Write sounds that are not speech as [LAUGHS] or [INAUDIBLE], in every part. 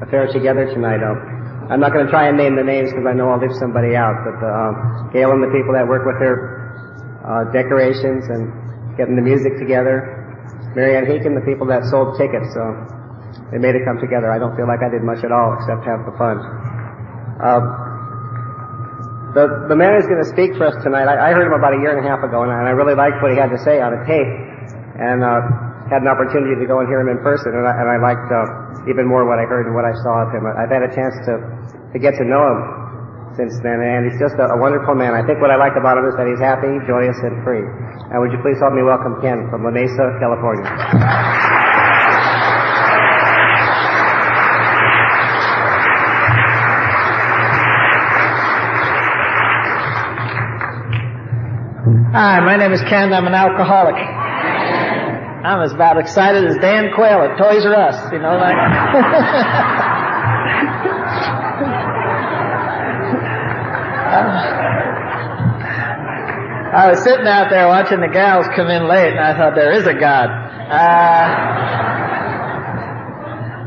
affair together tonight. I'm not going to try and name the names because I know I'll leave somebody out, but uh, Gail and the people that work with her uh, decorations and getting the music together, Marianne Heekin, the people that sold tickets, so they made it come together. I don't feel like I did much at all except have the fun. Uh, the, the man who's going to speak for us tonight, I, I, heard him about a year and a half ago, and I, and I really liked what he had to say on a tape, and uh, had an opportunity to go and hear him in person, and I, and I liked uh, even more what I heard and what I saw of him. I've had a chance to, to get to know him since then, and he's just a, a wonderful man. I think what I like about him is that he's happy, joyous, and free. And would you please help me welcome Ken from La Mesa, California. Hi, my name is Ken. I'm an alcoholic. I'm as about excited as Dan Quayle at Toys R Us, you know, like. [LAUGHS] I was sitting out there watching the gals come in late, and I thought there is a God. Uh,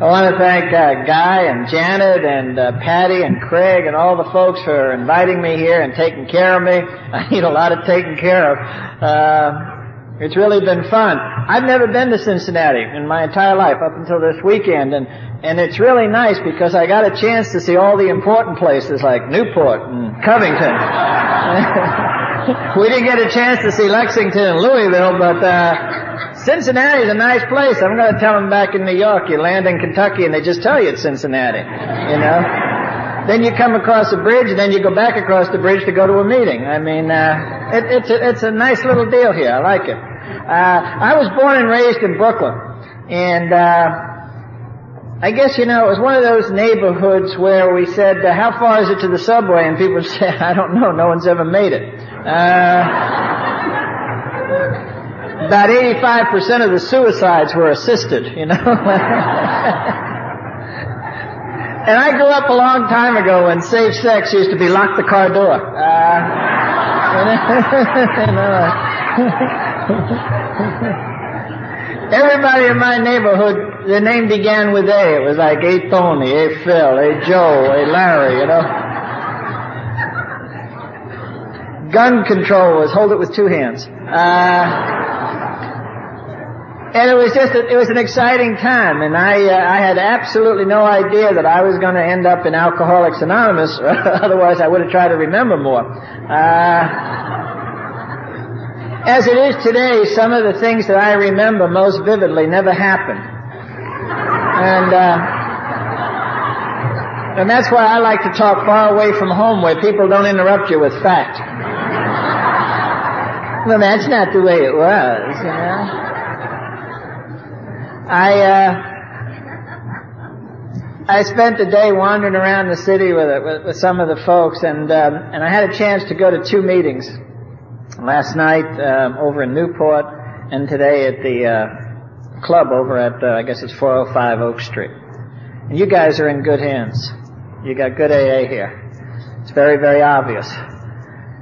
I want to thank uh, Guy and Janet and uh, Patty and Craig and all the folks for inviting me here and taking care of me. [LAUGHS] I need a lot of taking care of. It's really been fun. I've never been to Cincinnati in my entire life up until this weekend, and and it's really nice because I got a chance to see all the important places like Newport and Covington. [LAUGHS] we didn't get a chance to see Lexington and Louisville, but uh, Cincinnati is a nice place. I'm going to tell them back in New York, you land in Kentucky, and they just tell you it's Cincinnati. You know. Then you come across a bridge, and then you go back across the bridge to go to a meeting. I mean, uh, it, it's a, it's a nice little deal here. I like it. Uh, I was born and raised in Brooklyn, and uh, I guess you know it was one of those neighborhoods where we said, uh, "How far is it to the subway?" And people [LAUGHS] said, "I don't know. No one's ever made it." Uh, about 85% of the suicides were assisted, you know. [LAUGHS] And I grew up a long time ago when safe sex used to be lock the car door. Uh, [LAUGHS] Everybody in my neighborhood, their name began with A. It was like A. Tony, A. Phil, A. Joe, A. Larry, you know. Gun control was hold it with two hands. Uh, and it was just, a, it was an exciting time, and I, uh, I had absolutely no idea that I was going to end up in Alcoholics Anonymous. [LAUGHS] Otherwise, I would have tried to remember more. Uh, as it is today, some of the things that I remember most vividly never happened, and uh, and that's why I like to talk far away from home, where people don't interrupt you with fact. Well, that's not the way it was, you know. I uh, I spent the day wandering around the city with with, with some of the folks, and um, and I had a chance to go to two meetings last night um, over in Newport, and today at the uh, club over at uh, I guess it's 405 Oak Street. And you guys are in good hands. You got good AA here. It's very very obvious.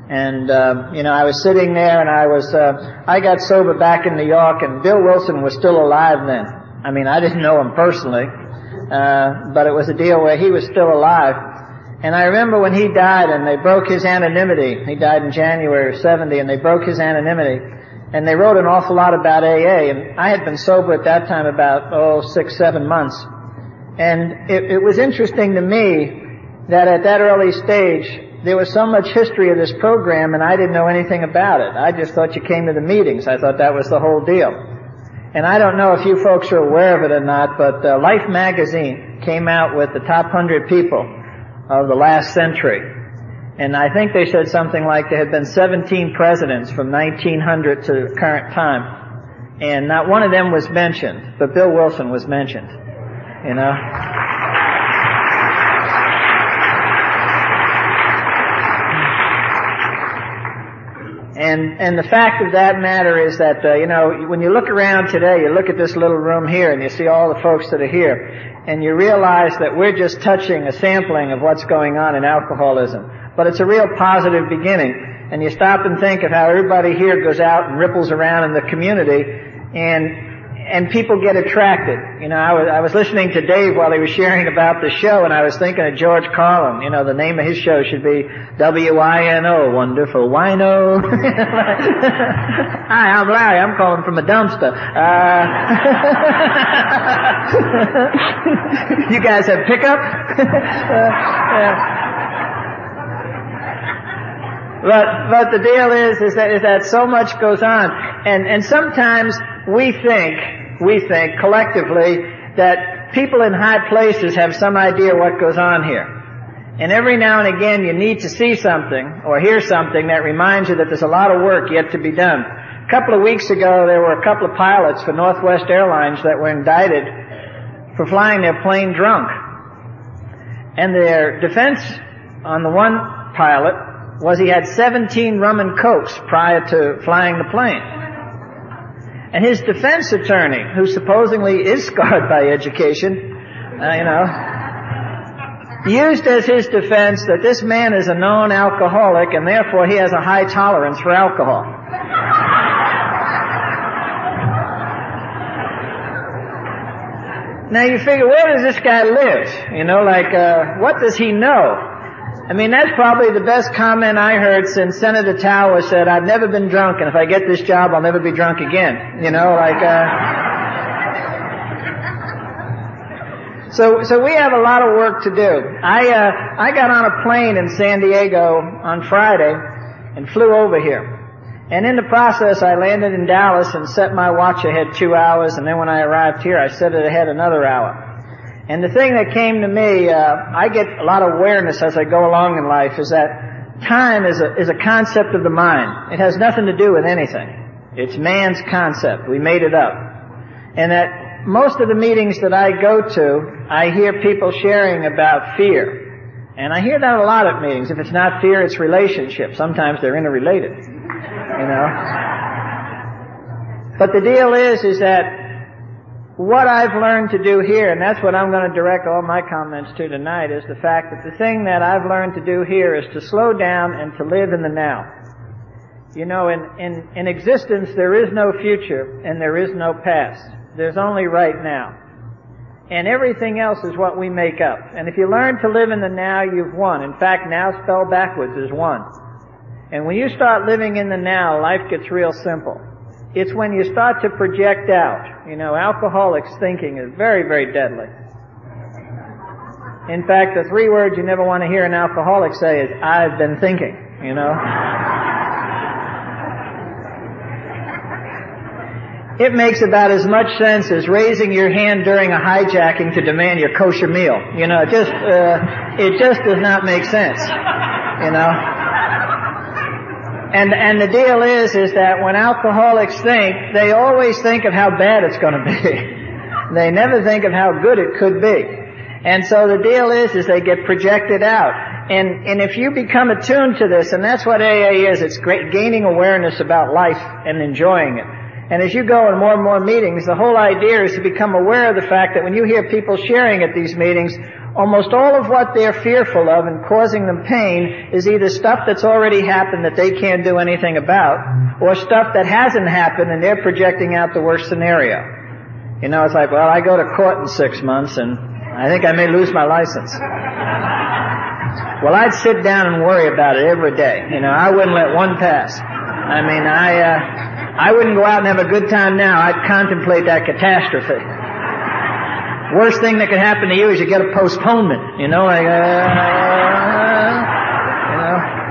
And uh, you know, I was sitting there, and I was uh, I got sober back in New York, and Bill Wilson was still alive then. I mean, I [LAUGHS] didn't know him personally, uh, but it was a deal where he was still alive. And I remember when he died, and they broke his anonymity. He died in January of '70, and they broke his anonymity. And they wrote an awful lot about AA, and I had been sober at that time about oh six, seven months. And it, it was interesting to me that at that early stage, there was so much history of this program and I didn't know anything about it. I just thought you came to the meetings. I thought that was the whole deal. And I don't know if you folks are aware of it or not, but uh, Life magazine came out with the top 100 people of the last century. And I think they said something like there had been 17 presidents from 1900 to current time. And not one of them was mentioned, but Bill Wilson was mentioned. You know? And and the fact of that matter is that uh, you know when you look around today, you look at this little room here, and you see all the folks that are here, and you realize that we're just touching a sampling of what's going on in alcoholism. But it's a real positive beginning, and you stop and think of how everybody here goes out and ripples around in the community, and and people get attracted. You know, I was, I was listening to Dave while he was sharing about the show and I was thinking of George Carlin. You know, the name of his show should be W-I-N-O, Wonderful Wino. [LAUGHS] Hi, I'm Larry. I'm calling from a dumpster. Uh, [LAUGHS] you guys have pickup? [LAUGHS] uh, but, but the deal is, is that, is that so much goes on. And, and sometimes we think, we think collectively that people in high places have some idea what goes on here. And every now and again you need to see something or hear something that reminds you that there's a lot of work yet to be done. A couple of weeks ago there were a couple of pilots for Northwest Airlines that were indicted for flying their plane drunk. And their defense on the one pilot was he had 17 rum and cokes prior to flying the plane. And his defense attorney, who supposedly is scarred by education, uh, you know, used as his defense that this man is a known alcoholic and therefore he has a high tolerance for alcohol. Now you figure, where does this guy live? You know, like, uh, what does he know? I mean, that's probably the best comment I heard since Senator Tower said, I've never been drunk, and if I get this job, I'll never be drunk again. You know, like, uh, so, so we have a lot of work to do. I, uh, I got on a plane in San Diego on Friday and flew over here. And in the process, I landed in Dallas and set my watch ahead two hours, and then when I arrived here, I set it ahead another hour. And the thing that came to me, uh, I get a lot of awareness as I go along in life, is that time is a, is a concept of the mind. It has nothing to do with anything. It's man's concept. We made it up. And that most of the meetings that I go to, I hear people sharing about fear. And I hear that a lot at meetings. If it's not fear, it's relationship. Sometimes they're interrelated. You know? But the deal is, is that what I've learned to do here, and that's what I'm going to direct all my comments to tonight, is the fact that the thing that I've learned to do here is to slow down and to live in the now. You know, in, in, in existence there is no future and there is no past. There's only right now. And everything else is what we make up. And if you learn to live in the now, you've won. In fact, now spelled backwards is one. And when you start living in the now, life gets real simple. It's when you start to project out. You know, alcoholics thinking is very, very deadly. In fact, the three words you never want to hear an alcoholic say is, I've been thinking, you know. It makes about as much sense as raising your hand during a hijacking to demand your kosher meal. You know, it just, uh, it just does not make sense. You know. And, and the deal is, is that when alcoholics think, they always think of how bad it's going to be. [LAUGHS] they never think of how good it could be. And so the deal is, is they get projected out. And, and if you become attuned to this, and that's what AA is, it's great, gaining awareness about life and enjoying it. And as you go in more and more meetings, the whole idea is to become aware of the fact that when you hear people sharing at these meetings, almost all of what they're fearful of and causing them pain is either stuff that's already happened that they can't do anything about, or stuff that hasn't happened and they're projecting out the worst scenario. You know, it's like, well, I go to court in six months and I think I may lose my license. [LAUGHS] Well, I'd sit down and worry about it every day. You know, I wouldn't let one pass. I mean, I, uh, I wouldn't go out and have a good time now. I'd contemplate that catastrophe. Worst thing that could happen to you is you get a postponement. You know, like, uh, you know.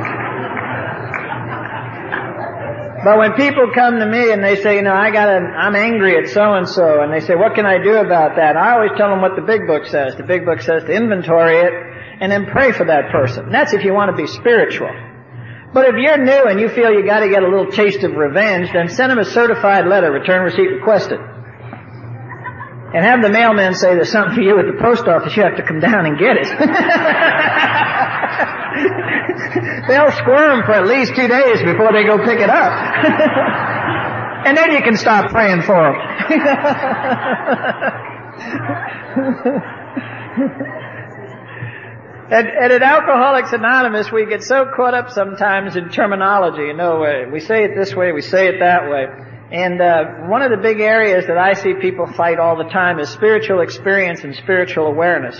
But when people come to me and they say, you know, I got I'm angry at so and so, and they say, what can I do about that? I always tell them what the big book says. The big book says to inventory it and then pray for that person. That's if you want to be spiritual. But if you're new and you feel you got to get a little taste of revenge, then send them a certified letter, return receipt requested and have the mailman say there's something for you at the post office, you have to come down and get it. [LAUGHS] They'll squirm for at least two days before they go pick it up. [LAUGHS] and then you can stop praying for them. and, and at Alcoholics Anonymous, we get so caught up sometimes in terminology. You know, we say it this way, we say it that way. And uh, one of the big areas that I see people fight all the time is spiritual experience and spiritual awareness.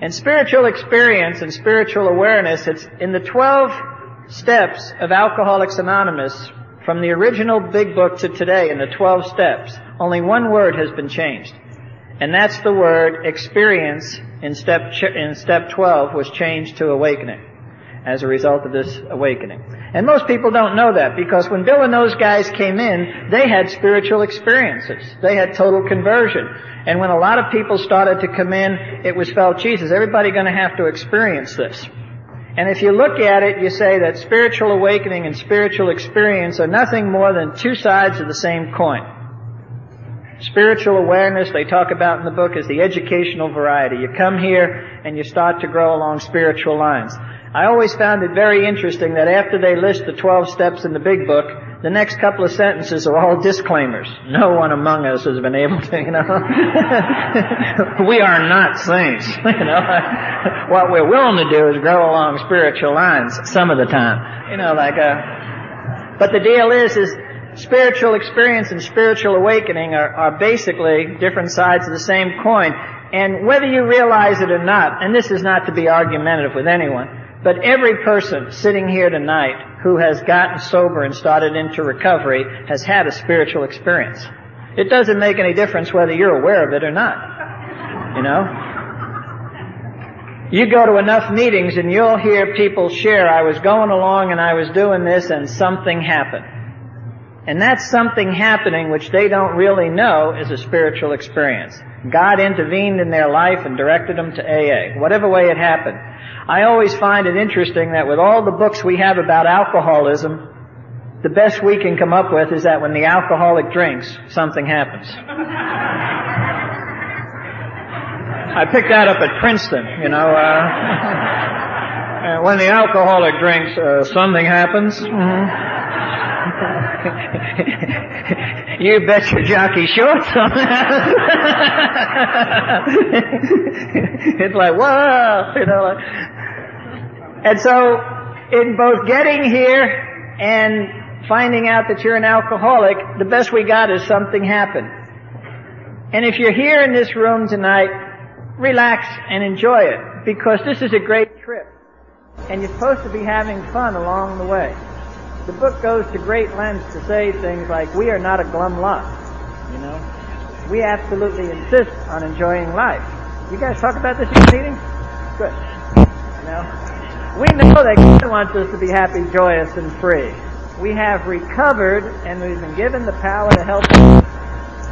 And spiritual experience and spiritual awareness, it's in the 12 steps of Alcoholics Anonymous, from the original big book to today in the 12 steps, only one word has been changed. And that's the word experience in step, in step 12 was changed to awakening as a result of this awakening. And most people don't know that because when Bill and those guys came in, they had spiritual experiences. They had total conversion. And when a lot of people started to come in, it was felt, Jesus, everybody gonna have to experience this. And if you look at it, you say that spiritual awakening and spiritual experience are nothing more than two sides of the same coin. Spiritual awareness, they talk about in the book, is the educational variety. You come here and you start to grow along spiritual lines. I always found it very interesting that after they list the 12 steps in the big book, the next couple of sentences are all disclaimers. No one among us has been able to, you know. [LAUGHS] we are not saints, [LAUGHS] you know. what we're willing to do is grow along spiritual lines some of the time. You know, like, uh, but the deal is, is spiritual experience and spiritual awakening are, are basically different sides of the same coin. And whether you realize it or not, and this is not to be argumentative with anyone, but every person sitting here tonight who has gotten sober and started into recovery has had a spiritual experience. It doesn't make any difference whether you're aware of it or not. You know? You go to enough meetings and you'll hear people share, I was going along and I was doing this and something happened. And that something happening which they don't really know is a spiritual experience. God intervened in their life and directed them to AA, whatever way it happened. I always find it interesting that with all the books we have about alcoholism, the best we can come up with is that when the alcoholic drinks, something happens. [LAUGHS] I picked that up at Princeton, you know. Uh, [LAUGHS] when the alcoholic drinks, uh, something happens. Mm-hmm. You bet your jockey shorts on it's like, whoa, you know, like, and so, in both getting here and finding out that you're an alcoholic, the best we got is something happened. And if you're here in this room tonight, relax and enjoy it, because this is a great trip. And you're supposed to be having fun along the way. The book goes to great lengths to say things like, we are not a glum lot. You know? We absolutely insist on enjoying life. You guys talk about this in meeting? Good. You know? We know that God wants us to be happy, joyous, and free. We have recovered and we've been given the power to help.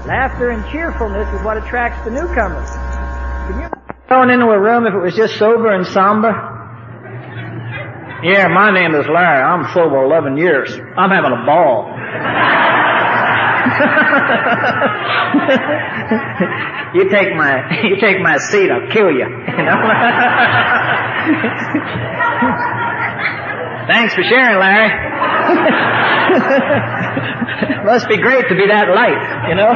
Laughter and cheerfulness is what attracts the newcomers. Can you going into a room if it was just sober and somber? Yeah, my name is Larry. I'm sober 11 years. I'm having a ball. [LAUGHS] you take my you take my seat, I'll kill you. you know? [LAUGHS] Thanks for sharing, Larry. [LAUGHS] Must be great to be that light, you know.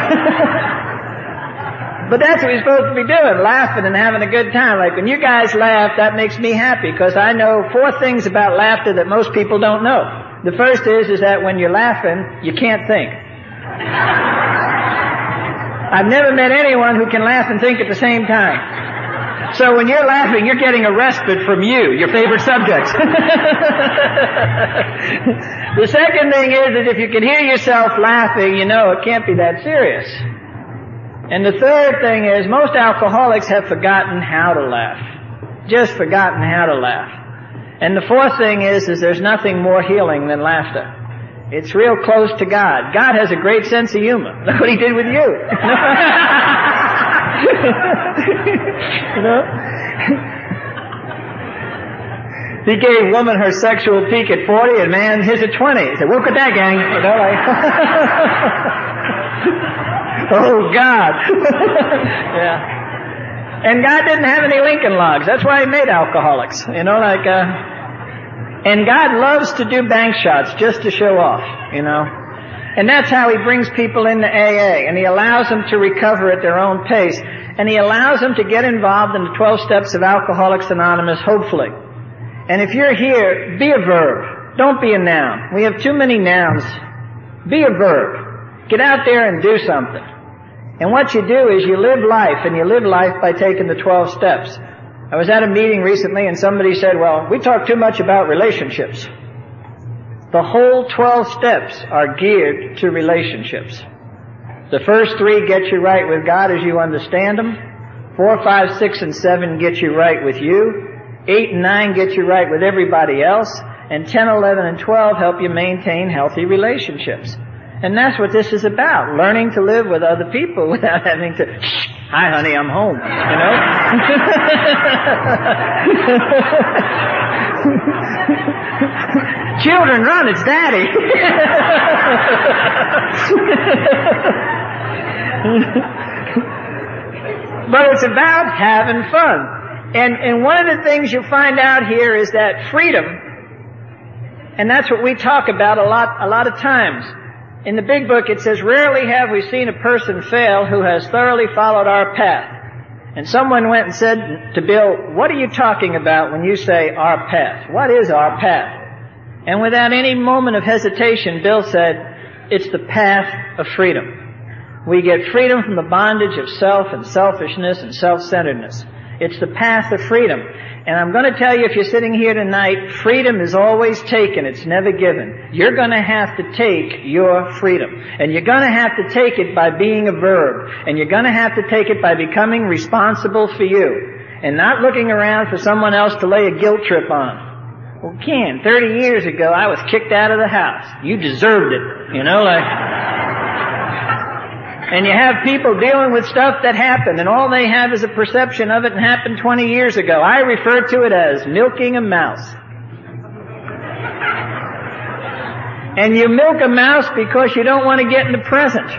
But that's what we're supposed to be doing, laughing and having a good time. Like when you guys laugh, that makes me happy because I know four things about laughter that most people don't know. The first is, is that when you're laughing, you can't think. I've never met anyone who can laugh and think at the same time. So when you're laughing, you're getting a respite from you, your favorite subjects. [LAUGHS] the second thing is that if you can hear yourself laughing, you know it can't be that serious. And the third thing is most alcoholics have forgotten how to laugh. Just forgotten how to laugh. And the fourth thing is, is there's nothing more healing than laughter. It's real close to God. God has a great sense of humor. [LAUGHS] Look what He did with you. [LAUGHS] you know? he gave woman her sexual peak at 40 and man his at 20. He said, at that gang. You know, like, [LAUGHS] oh God. [LAUGHS] yeah. And God didn't have any Lincoln logs. That's why He made alcoholics. You know, like, uh, and God loves to do bank shots just to show off, you know. And that's how He brings people into AA, and He allows them to recover at their own pace, and He allows them to get involved in the 12 steps of Alcoholics Anonymous, hopefully. And if you're here, be a verb. Don't be a noun. We have too many nouns. Be a verb. Get out there and do something. And what you do is you live life, and you live life by taking the 12 steps. I was at a meeting recently and somebody said, well, we talk too much about relationships. The whole 12 steps are geared to relationships. The first three get you right with God as you understand them. Four, five, six, and seven get you right with you. Eight and nine get you right with everybody else. And 10, 11, and 12 help you maintain healthy relationships. And that's what this is about. Learning to live with other people [LAUGHS] without having to, hi honey, I'm home. You know? [LAUGHS] Children, run, it's daddy. [LAUGHS] but it's about having fun. And, and one of the things you find out here is that freedom, and that's what we talk about a lot, a lot of times. In the big book it says, rarely have we seen a person fail who has thoroughly followed our path. And someone went and said to Bill, what are you talking about when you say our path? What is our path? And without any moment of hesitation, Bill said, it's the path of freedom. We get freedom from the bondage of self and selfishness and self-centeredness. It's the path of freedom. And I'm going to tell you, if you're sitting here tonight, freedom is always taken. It's never given. You're going to have to take your freedom. And you're going to have to take it by being a verb. And you're going to have to take it by becoming responsible for you. And not looking around for someone else to lay a guilt trip on. Well, Ken, 30 years ago I was kicked out of the house. You deserved it. You know, like... And you have people dealing with stuff that happened, and all they have is a perception of it and happened 20 years ago. I refer to it as milking a mouse. And you milk a mouse because you don't want to get in the present.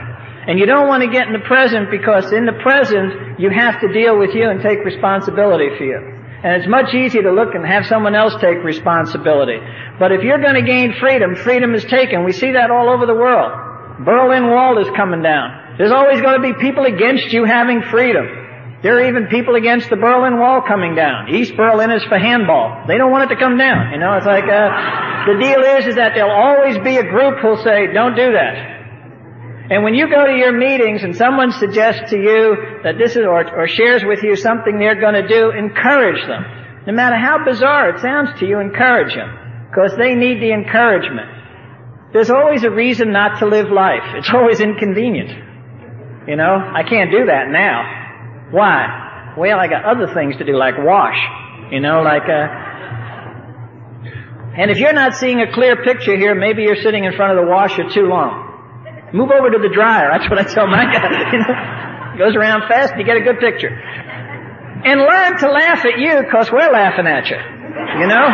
And you don't want to get in the present because in the present you have to deal with you and take responsibility for you. And it's much easier to look and have someone else take responsibility. But if you're going to gain freedom, freedom is taken. We see that all over the world. Berlin Wall is coming down. There's always going to be people against you having freedom. There are even people against the Berlin Wall coming down. East Berlin is for handball. They don't want it to come down. You know, it's like, uh, the deal is, is that there'll always be a group who'll say, don't do that. And when you go to your meetings and someone suggests to you that this is, or, or shares with you something they're going to do, encourage them. No matter how bizarre it sounds to you, encourage them. Because they need the encouragement. There's always a reason not to live life. It's always inconvenient. You know, I can't do that now. Why? Well, I got other things to do, like wash. You know, like, uh, and if you're not seeing a clear picture here, maybe you're sitting in front of the washer too long. Move over to the dryer. That's what I tell my [LAUGHS] guy. You know, goes around fast, you get a good picture. And learn to laugh at you, cause we're laughing at you. You know?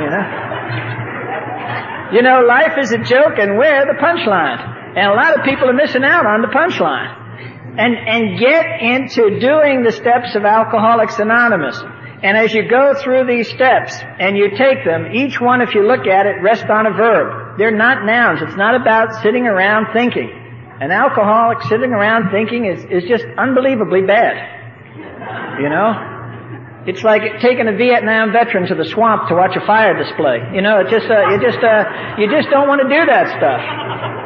You know? You know, life is a joke and we're the punchline. And a lot of people are missing out on the punchline. And, and get into doing the steps of Alcoholics Anonymous. And as you go through these steps and you take them, each one, if you look at it, rests on a verb. They're not nouns. It's not about sitting around thinking. An alcoholic sitting around thinking is, is just unbelievably bad. You know? It's like taking a Vietnam veteran to the swamp to watch a fire display. You know, it just, uh, you just, uh, you just don't want to do that stuff.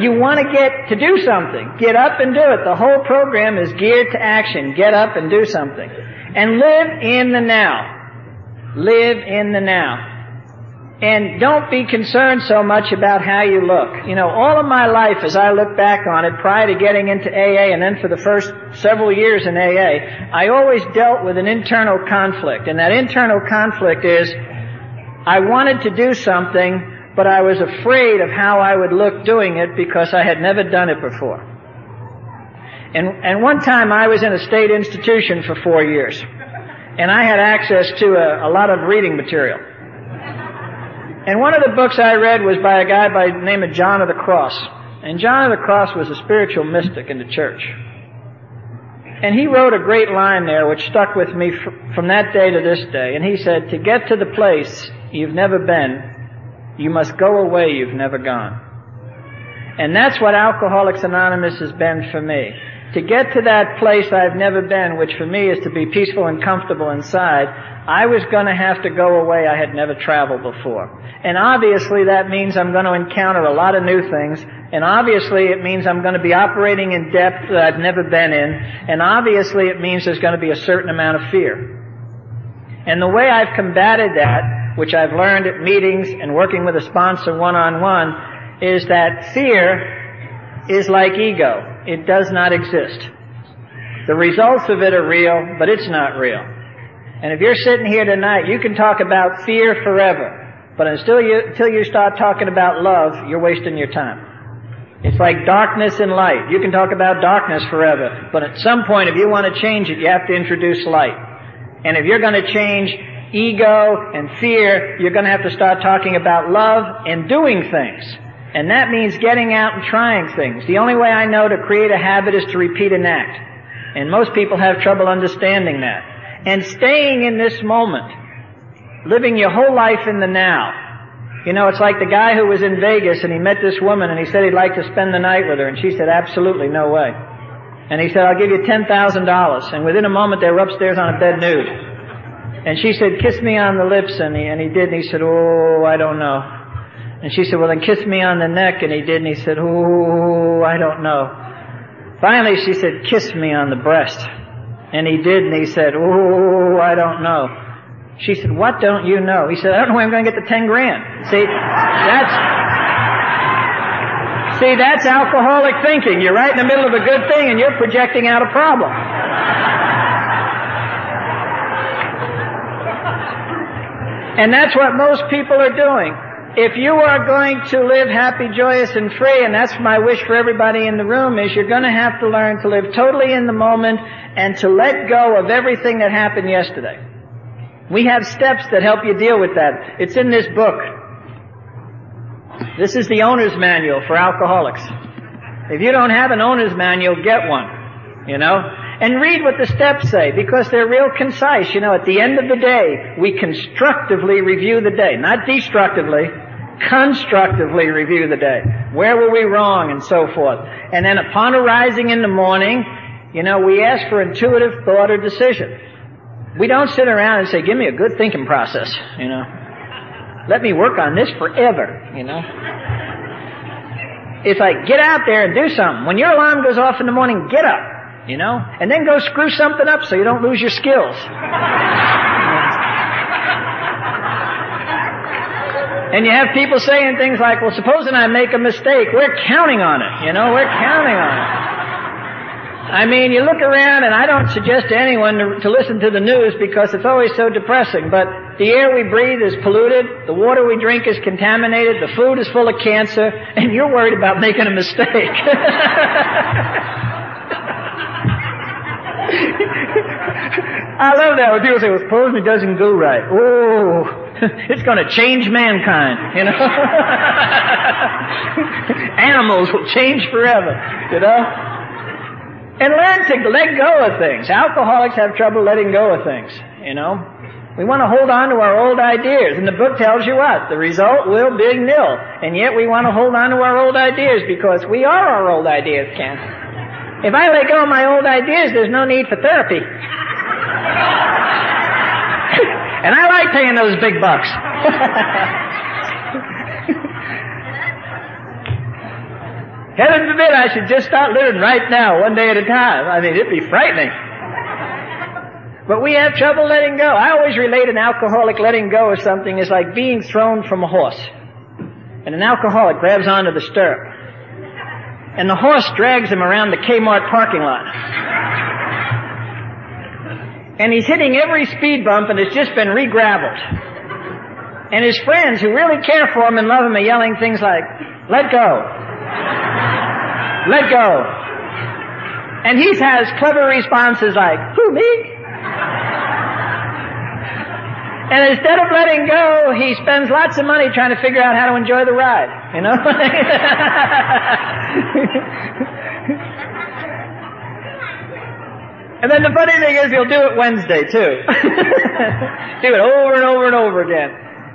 You want to get to do something. Get up and do it. The whole program is geared to action. Get up and do something. And live in the now. Live in the now. And don't be concerned so much about how you look. You know, all of my life as I look back on it, prior to getting into AA and then for the first several years in AA, I always dealt with an internal conflict. And that internal conflict is, I wanted to do something, but I was afraid of how I would look doing it because I had never done it before. And, and one time I was in a state institution for four years, and I had access to a, a lot of reading material. And one of the books I read was by a guy by the name of John of the Cross. And John of the Cross was a spiritual mystic in the church. And he wrote a great line there which stuck with me from that day to this day. And he said, to get to the place you've never been, you must go away you've never gone. And that's what Alcoholics Anonymous has been for me. to get to that place I've never been, which for me is to be peaceful and comfortable inside, I was going to have to go away I had never traveled before. And obviously that means I'm going to encounter a lot of new things. And obviously it means I'm going to be operating in depth that I've never been in. And obviously it means there's going to be a certain amount of fear. And the way I've combated that, which I've learned at meetings and working with a sponsor one-on-one, is that fear is like ego. It does not exist. The results of it are real, but it's not real. And if you're sitting here tonight, you can talk about fear forever. But until you, until you start talking about love, you're wasting your time. It's like darkness and light. You can talk about darkness forever, but at some point, if you want to change it, you have to introduce light. And if you're going to change ego and fear, you're going to have to start talking about love and doing things. And that means getting out and trying things. The only way I know to create a habit is to repeat an act. And most people have trouble understanding that. And staying in this moment. Living your whole life in the now. You know, it's like the guy who was in Vegas and he met this woman and he said he'd like to spend the night with her and she said, absolutely, no way. And he said, I'll give you $10,000. And within a moment they were upstairs on a bed nude. And she said, kiss me on the lips and he, and he did and he said, oh, I don't know. And she said, well then kiss me on the neck. And he did, and he said, oh, I don't know. Finally she said, kiss me on the breast. And he did, and he said, oh, I don't know. She said, what don't you know? He said, I don't know where I'm going to get the ten grand. See, that's, see, that's alcoholic thinking. You're right in the middle of a good thing and you're projecting out a problem. And that's what most people are doing if you are going to live happy, joyous, and free, and that's my wish for everybody in the room, is you're going to have to learn to live totally in the moment and to let go of everything that happened yesterday. We have steps that help you deal with that. It's in this book. This is the owner's manual for alcoholics. If you don't have an owner's manual, get one. You know? And read what the steps say, because they're real concise. You know, at the end of the day, we constructively review the day, not destructively constructively review the day. Where were we wrong and so forth. And then upon arising in the morning, you know, we ask for intuitive thought or decision. We don't sit around and say, give me a good thinking process, you know. Let me work on this forever, you know. It's like, get out there and do something. When your alarm goes off in the morning, get up, you know, and then go screw something up so you don't lose your skills. And you have people saying things like, well, supposing I make a mistake, we're counting on it, you know, we're counting on it. I mean, you look around and I don't suggest to anyone to, to, listen to the news because it's always so depressing, but the air we breathe is polluted, the water we drink is contaminated, the food is full of cancer, and you're worried about making a mistake. [LAUGHS] [LAUGHS] I love that when people say, well, suppose it doesn't go right. Oh, [LAUGHS] it's going to change mankind, you know. [LAUGHS] Animals will change forever, you know. And learn to let go of things. Alcoholics have trouble letting go of things, you know. We want to hold on to our old ideas, and the book tells you what? The result will be nil. And yet we want to hold on to our old ideas because we are our old ideas, Ken. If I let go of my old ideas, there's no need for therapy. [LAUGHS] And I like paying those big bucks. [LAUGHS] Heaven forbid I should just start living right now, one day at a time. I mean, it'd be frightening. But we have trouble letting go. I always relate an alcoholic letting go of something is like being thrown from a horse. And an alcoholic grabs onto the stirrup. And the horse drags him around the Kmart parking lot and he's hitting every speed bump and it's just been re-graveled. And his friends who really care for him and love him are yelling things like, let go. Let go. And he has clever responses like, who, me? And instead of letting go, he spends lots of money trying to figure out how to enjoy the ride, you know? [LAUGHS] And then the funny thing is he'll do it Wednesday too. [LAUGHS] do it over and over and over again.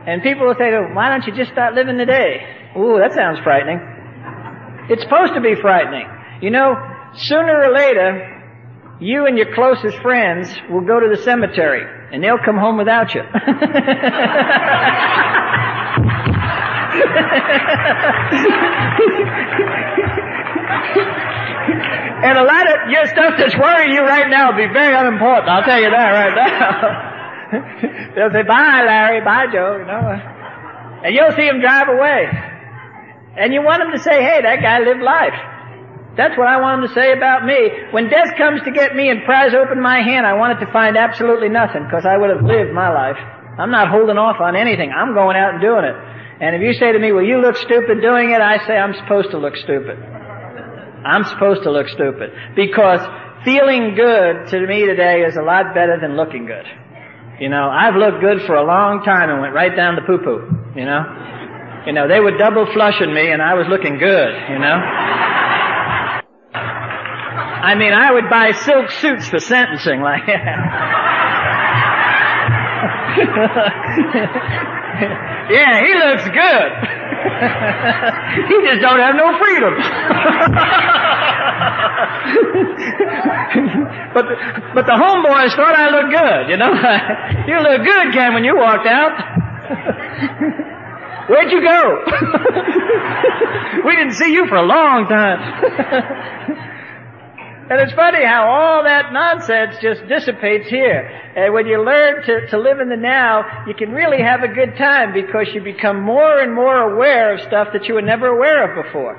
And people will say why don't you just start living today? Ooh, that sounds frightening. It's supposed to be frightening. You know, sooner or later, you and your closest friends will go to the cemetery and they'll come home without you. [LAUGHS] and a lot of your stuff that's worrying you right now will be very unimportant. I'll tell you that right now. [LAUGHS] They'll say, bye Larry, bye Joe, you know. And you'll see them drive away. And you want them to say, hey, that guy lived life. That's what I want them to say about me. When death comes to get me and pries open my hand, I want it to find absolutely nothing because I would have lived my life. I'm not holding off on anything. I'm going out and doing it. And if you say to me, well, you look stupid doing it, I say I'm supposed to look stupid. I'm supposed to look stupid. Because feeling good to me today is a lot better than looking good. You know, I've looked good for a long time and went right down the poo-poo, you know. You know, they were double flushing me and I was looking good, you know. I mean, I would buy silk suits for sentencing like that. [LAUGHS] yeah, he looks good. [LAUGHS] he just don't have no freedom. [LAUGHS] but the, but the homeboys thought I looked good, you know. you look good, Ken, when you walked out. Where'd you go? we didn't see you for a long time. And it's funny how all that nonsense just dissipates here. And when you learn to, to live in the now, you can really have a good time because you become more and more aware of stuff that you were never aware of before.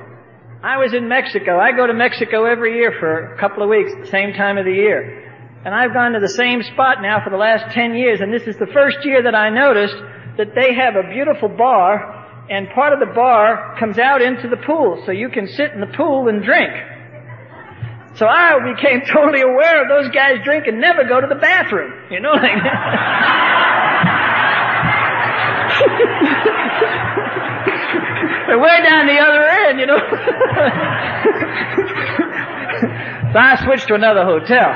I was in Mexico. I go to Mexico every year for a couple of weeks, the same time of the year. And I've gone to the same spot now for the last 10 years, and this is the first year that I noticed that they have a beautiful bar, and part of the bar comes out into the pool, so you can sit in the pool and drink. So I became [LAUGHS] totally aware of those guys drink and never go to the bathroom. You know, [LAUGHS] They're way down the other end, you know. [LAUGHS] so I switched to another hotel.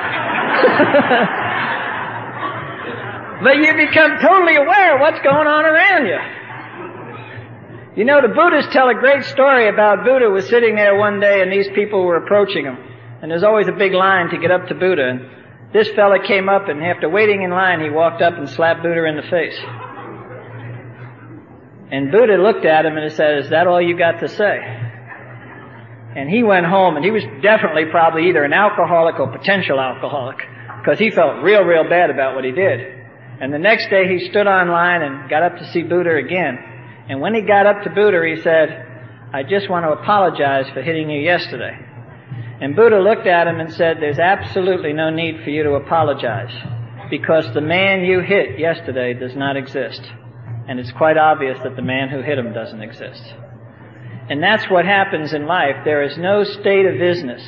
but you become totally aware of what's going on around you. You know, the Buddhists tell a great story about Buddha was sitting there one day and these people were approaching him. And there's always a big line to get up to Buddha. And this fella came up and after waiting in line, he walked up and slapped Buddha in the face. And Buddha looked at him and said, is that all you got to say? And he went home and he was definitely probably either an alcoholic or potential alcoholic because he felt real, real bad about what he did. And the next day he stood online and got up to see Buddha again. And when he got up to Buddha, he said, I just want to apologize for hitting you yesterday. And Buddha looked at him and said, there's absolutely no need for you to apologize because the man you hit yesterday does not exist. And it's quite obvious that the man who hit him doesn't exist. And that's what happens in life. There is no state of business.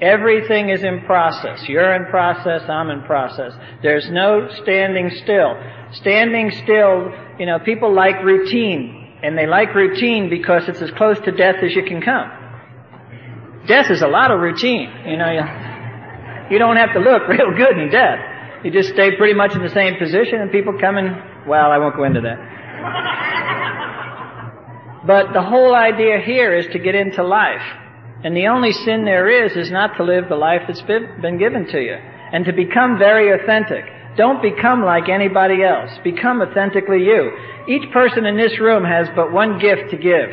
Everything is in process. You're in process, I'm in process. There's no standing still. Standing still, you know, people like routine. And they like routine because it's as close to death as you can come. Death is a lot of routine. You know, you, you don't have to look [LAUGHS] real good in death. You just stay pretty much in the same position and people come and, well, I won't go into that. But the whole idea here is to get into life. And the only sin there is, is not to live the life that's been given to you. And to become very authentic. Don't become like anybody else. Become authentically you. Each person in this room has but one gift to give.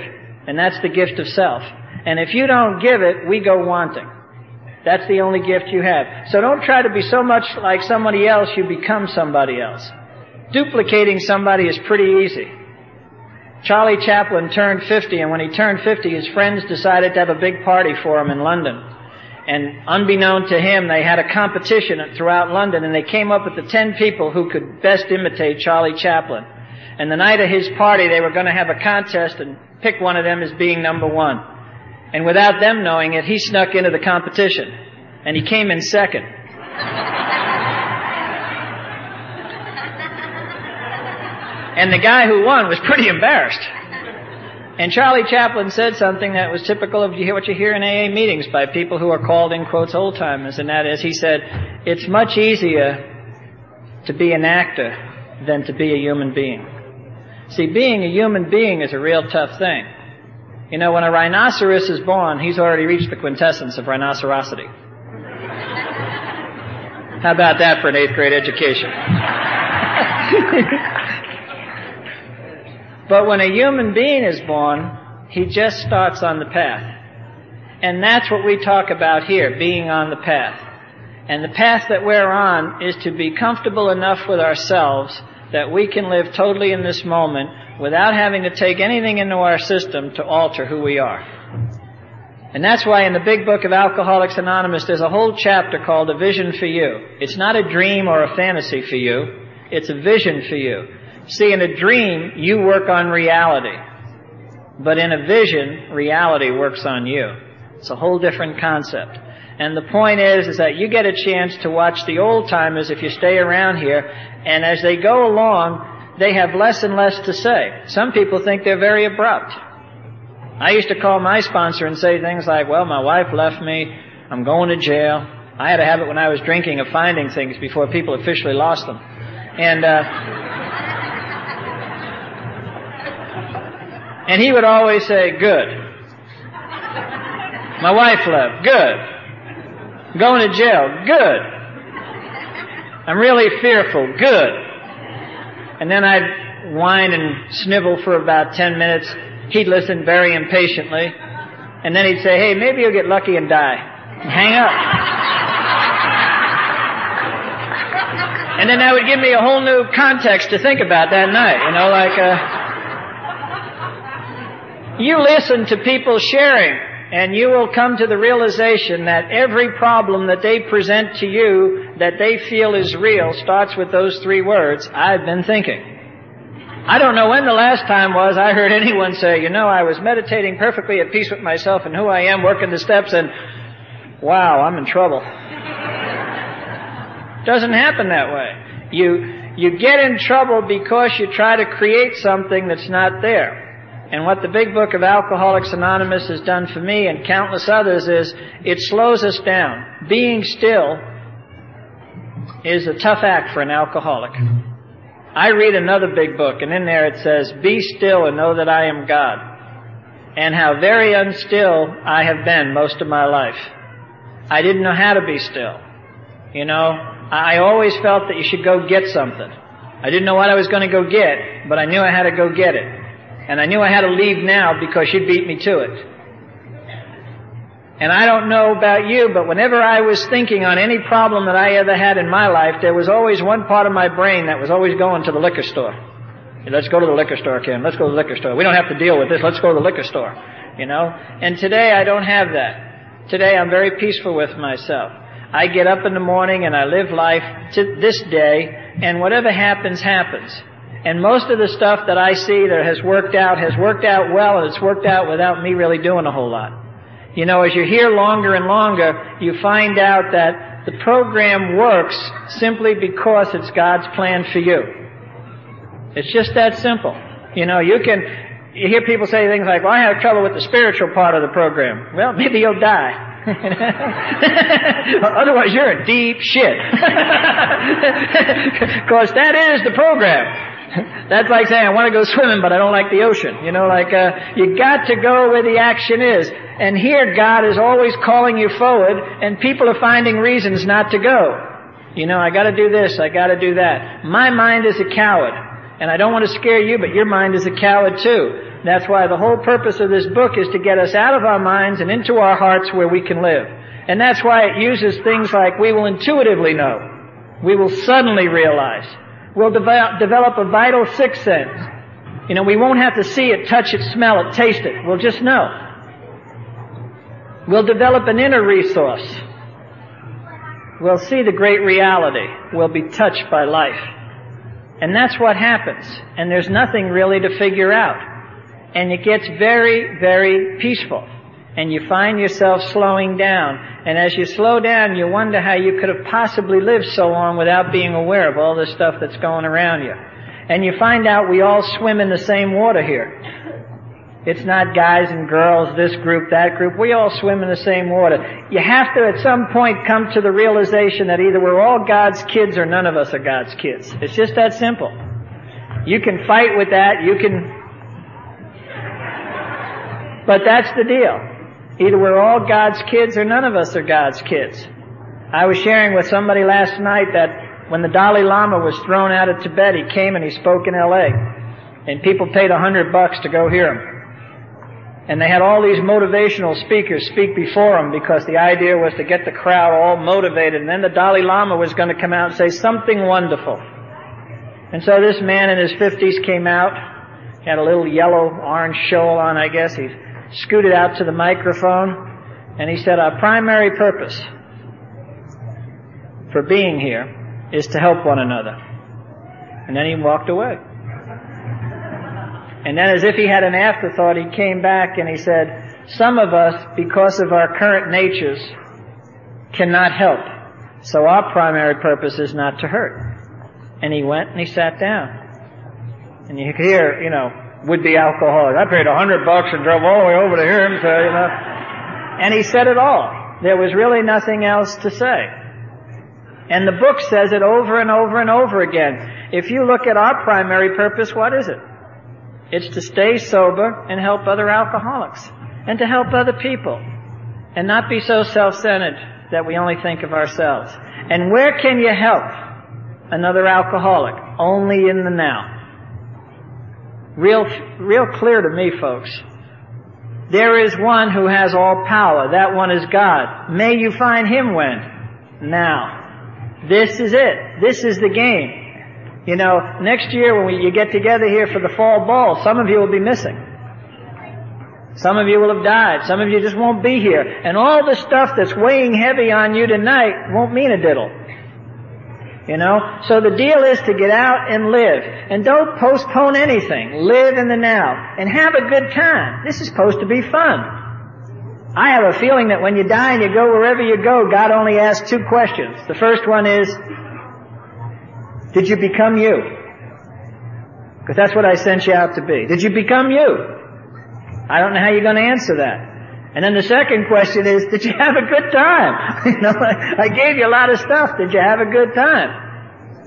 And that's the gift of self. And if you don't give it, we go wanting. That's the only gift you have. So don't try to be so much like somebody else you become somebody else. Duplicating somebody is pretty easy. Charlie Chaplin turned 50 and when he turned 50 his friends decided to have a big party for him in London. And unbeknown to him, they had a competition throughout London and they came up with the 10 people who could best imitate Charlie Chaplin. And the night of his party, they were going to have a contest and pick one of them as being number one. And without them knowing it, he snuck into the competition. And he came in second. and the guy who won was pretty embarrassed. And Charlie Chaplin said something that was typical of what you hear in AA meetings by people who are called in quotes old timers, and that is he said, it's much easier to be an actor than to be a human being. See, being a human being is a real tough thing. You know, when a rhinoceros is born, he's already reached the quintessence of rhinocerosity. How about that for an eighth grade education? [LAUGHS] but when a human being is born, he just starts on the path. And that's what we talk about here, being on the path. And the path that we're on is to be comfortable enough with ourselves that we can live totally in this moment without having to take anything into our system to alter who we are. And that's why in the big book of Alcoholics Anonymous, there's a whole chapter called A Vision for You. It's not a dream or a fantasy for you. It's a vision for you. See, in a dream, you work on reality. But in a vision, reality works on you. It's a whole different concept. And the point is, is that you get a chance to watch the old timers if you stay around here, and as they go along, they have less and less to say. Some people think they're very abrupt. I used to call my sponsor and say things like, well, my wife left me, I'm going to jail. I had a habit when I was drinking of finding things before people officially lost them. And, uh, and he would always say, good. My wife left, good. Going to jail. Good. I'm really fearful. Good. And then I'd whine and snivel for about 10 minutes. He'd listen very impatiently. And then he'd say, hey, maybe you'll get lucky and die. And hang up. And then that would give me a whole new context to think about that night. You know, like, uh, you listen to people sharing and you will come to the realization that every problem that they present to you that they feel is real starts with those three words, I've been thinking. I don't know when the last time was I heard anyone say, you know, I was meditating perfectly at peace with myself and who I am, working the steps, and wow, I'm in trouble. Doesn't happen that way. You, you get in trouble because you try to create something that's not there. And what the big book of Alcoholics Anonymous has done for me and countless others is it slows us down. Being still is a tough act for an alcoholic. I read another big book and in there it says, be still and know that I am God. And how very unstill I have been most of my life. I didn't know how to be still. You know, I always felt that you should go get something. I didn't know what I was going to go get, but I knew I had to go get it. And I knew I had to leave now because she'd beat me to it. And I don't know about you, but whenever I was thinking on any problem that I ever had in my life, there was always one part of my brain that was always going to the liquor store. Let's go to the liquor store, Ken. Let's go to the liquor store. We don't have to deal with this. Let's go to the liquor store. You know? And today I don't have that. Today I'm very peaceful with myself. I get up in the morning and I live life to this day, and whatever happens, happens. And most of the stuff that I see that has worked out has worked out well and it's worked out without me really doing a whole lot. You know, as you're here longer and longer, you find out that the program works simply because it's God's plan for you. It's just that simple. You know, you can, you hear people say things like, well, I have trouble with the spiritual part of the program. Well, maybe you'll die. [LAUGHS] Otherwise, you're in deep shit. [LAUGHS] Because that is the program. [LAUGHS] That's like saying, I want to go swimming, but I don't like the ocean. You know, like, uh, you got to go where the action is. And here God is always calling you forward, and people are finding reasons not to go. You know, I gotta do this, I gotta do that. My mind is a coward. And I don't want to scare you, but your mind is a coward too. That's why the whole purpose of this book is to get us out of our minds and into our hearts where we can live. And that's why it uses things like we will intuitively know. We will suddenly realize. We'll develop, develop a vital sixth sense. You know, we won't have to see it, touch it, smell it, taste it. We'll just know. We'll develop an inner resource. We'll see the great reality. We'll be touched by life. And that's what happens. And there's nothing really to figure out. And it gets very, very peaceful and you find yourself slowing down. And as you slow down, you wonder how you could have possibly lived so long without being aware of all the stuff that's going around you. And you find out we all swim in the same water here. It's not guys and girls, this group, that group. We all swim in the same water. You have to at some point come to the realization that either we're all God's kids or none of us are God's kids. It's just that simple. You can fight with that. You can But that's the deal. Either we're all God's kids or none of us are God's kids. I was sharing with somebody last night that when the Dalai Lama was thrown out of Tibet, he came and he spoke in LA. And people paid a hundred bucks to go hear him. And they had all these motivational speakers speak before him because the idea was to get the crowd all motivated. And then the Dalai Lama was going to come out and say something wonderful. And so this man in his 50s came out. Had a little yellow orange shawl on, I guess. He scooted out to the microphone and he said, our primary purpose for being here is to help one another. And then he walked away. And then as if he had an afterthought, he came back and he said, some of us, because of our current natures, cannot help. So our primary purpose is not to hurt. And he went and he sat down. And you could hear, you know, would-be alcoholic. I paid a hundred bucks and drove all the way over to hear him say, you know. And he said it all. There was really nothing else to say. And the book says it over and over and over again. If you look at our primary purpose, what is it? It's to stay sober and help other alcoholics and to help other people and not be so self-centered that we only think of ourselves. And where can you help another alcoholic? Only in the now. Real, real clear to me, folks. There is one who has all power. That one is God. May you find him when? Now. This is it. This is the game. You know, next year when we, you get together here for the fall ball, some of you will be missing. Some of you will have died. Some of you just won't be here. And all the stuff that's weighing heavy on you tonight won't mean a diddle. You know? So the deal is to get out and live. And don't postpone anything. Live in the now. And have a good time. This is supposed to be fun. I have a feeling that when you die and you go wherever you go, God only asks two questions. The first one is, did you become you? Because that's what I sent you out to be. Did you become you? I don't know how you're going to answer that. And then the second question is, did you have a good time? [LAUGHS] you know, I, I gave you a lot of stuff. Did you have a good time?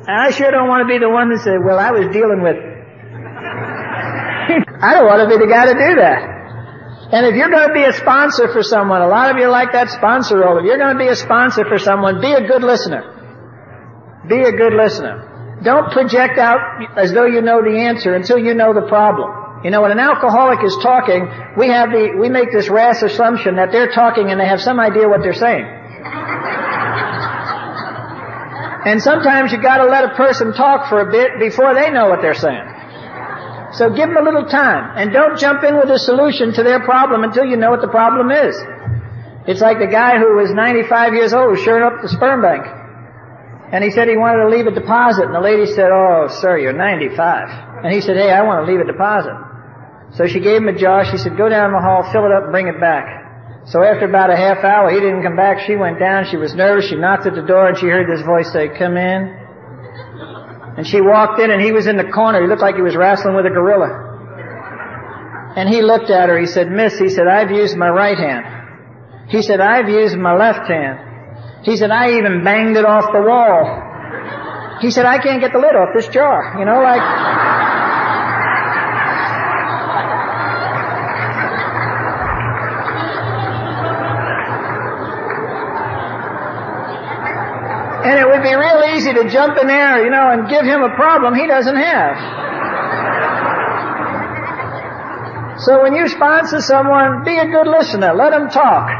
And I sure don't want to be the one that said, well, I was dealing with... [LAUGHS] I don't want to be the guy to do that. And if you're going to be a sponsor for someone, a lot of you like that sponsor role. If you're going to be a sponsor for someone, be a good listener. Be a good listener. Don't project out as though you know the answer until you know the problem. You know, when an alcoholic is talking, we have the, we make this rash assumption that they're talking and they have some idea what they're saying. and sometimes you gotta let a person talk for a bit before they know what they're saying. So give them a little time and don't jump in with a solution to their problem until you know what the problem is. It's like the guy who was 95 years old showed up the sperm bank. And he said he wanted to leave a deposit and the lady said, oh sir, you're 95. And he said, hey, I want to leave a deposit. So she gave him a jar. She said, go down the hall, fill it up, and bring it back. So after about a half hour, he didn't come back. She went down. She was nervous. She knocked at the door and she heard this voice say, come in. And she walked in and he was in the corner. He looked like he was wrestling with a gorilla. And he looked at her. He said, miss, he said, I've used my right hand. He said, I've used my left hand. He said, I even banged it off the wall. He said, I can't get the lid off this jar. You know, like, easy to jump in there, you know, and give him a problem he doesn't have. So when you sponsor someone, be a good listener. Let them talk.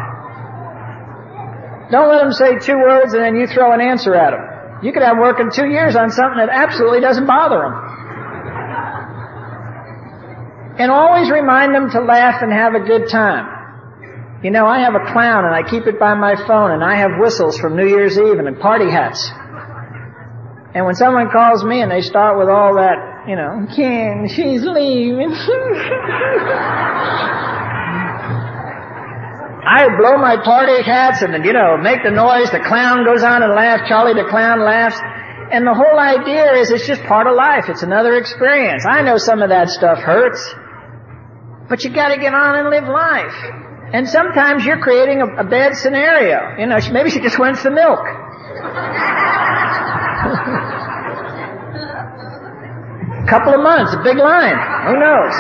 Don't let them say two words and then you throw an answer at them. You could have working two years on something that absolutely doesn't bother them. And always remind them to laugh and have a good time. You know, I have a clown and I keep it by my phone and I have whistles from New Year's Eve and party hats. And when someone calls me and they start with all that, you know, Ken, she's leaving. [LAUGHS] I blow my party hats and, you know, make the noise, the clown goes on and laughs, Charlie the clown laughs. And the whole idea is it's just part of life. It's another experience. I know some of that stuff hurts. But you gotta get on and live life. And sometimes you're creating a, a bad scenario. You know, maybe she just wants the milk. A couple of months, a big line. Who knows?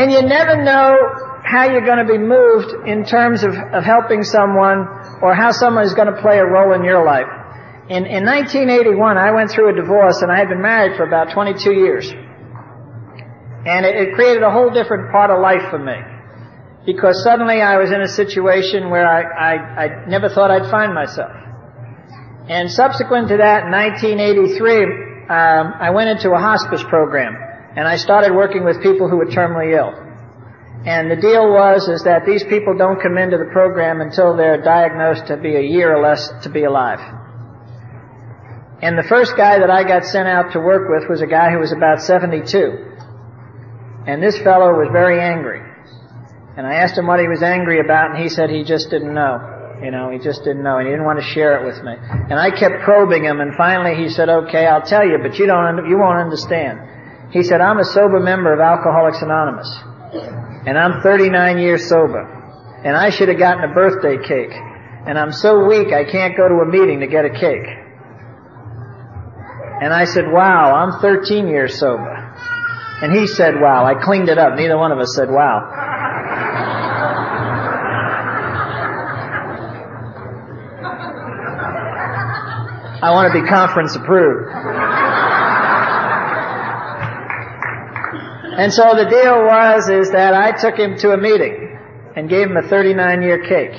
And you never know how you're going to be moved in terms of, of helping someone or how someone is going to play a role in your life. In, in 1981, I went through a divorce and I had been married for about 22 years. And it, it created a whole different part of life for me. Because suddenly I was in a situation where I, I, I never thought I'd find myself. And subsequent to that, in 1983, um, I went into a hospice program. And I started working with people who were terminally ill. And the deal was is that these people don't come into the program until they're diagnosed to be a year or less to be alive. And the first guy that I got sent out to work with was a guy who was about 72. And this fellow was very angry. And I asked him what he was angry about, and he said he just didn't know. You know, he just didn't know, and he didn't want to share it with me. And I kept probing him, and finally he said, "Okay, I'll tell you, but you don't, you won't understand." He said, "I'm a sober member of Alcoholics Anonymous, and I'm 39 years sober, and I should have gotten a birthday cake, and I'm so weak I can't go to a meeting to get a cake." And I said, "Wow, I'm 13 years sober." And he said, wow. I cleaned it up. Neither one of us said, wow. I want to be conference approved. And so the deal was is that I took him to a meeting and gave him a 39 year cake.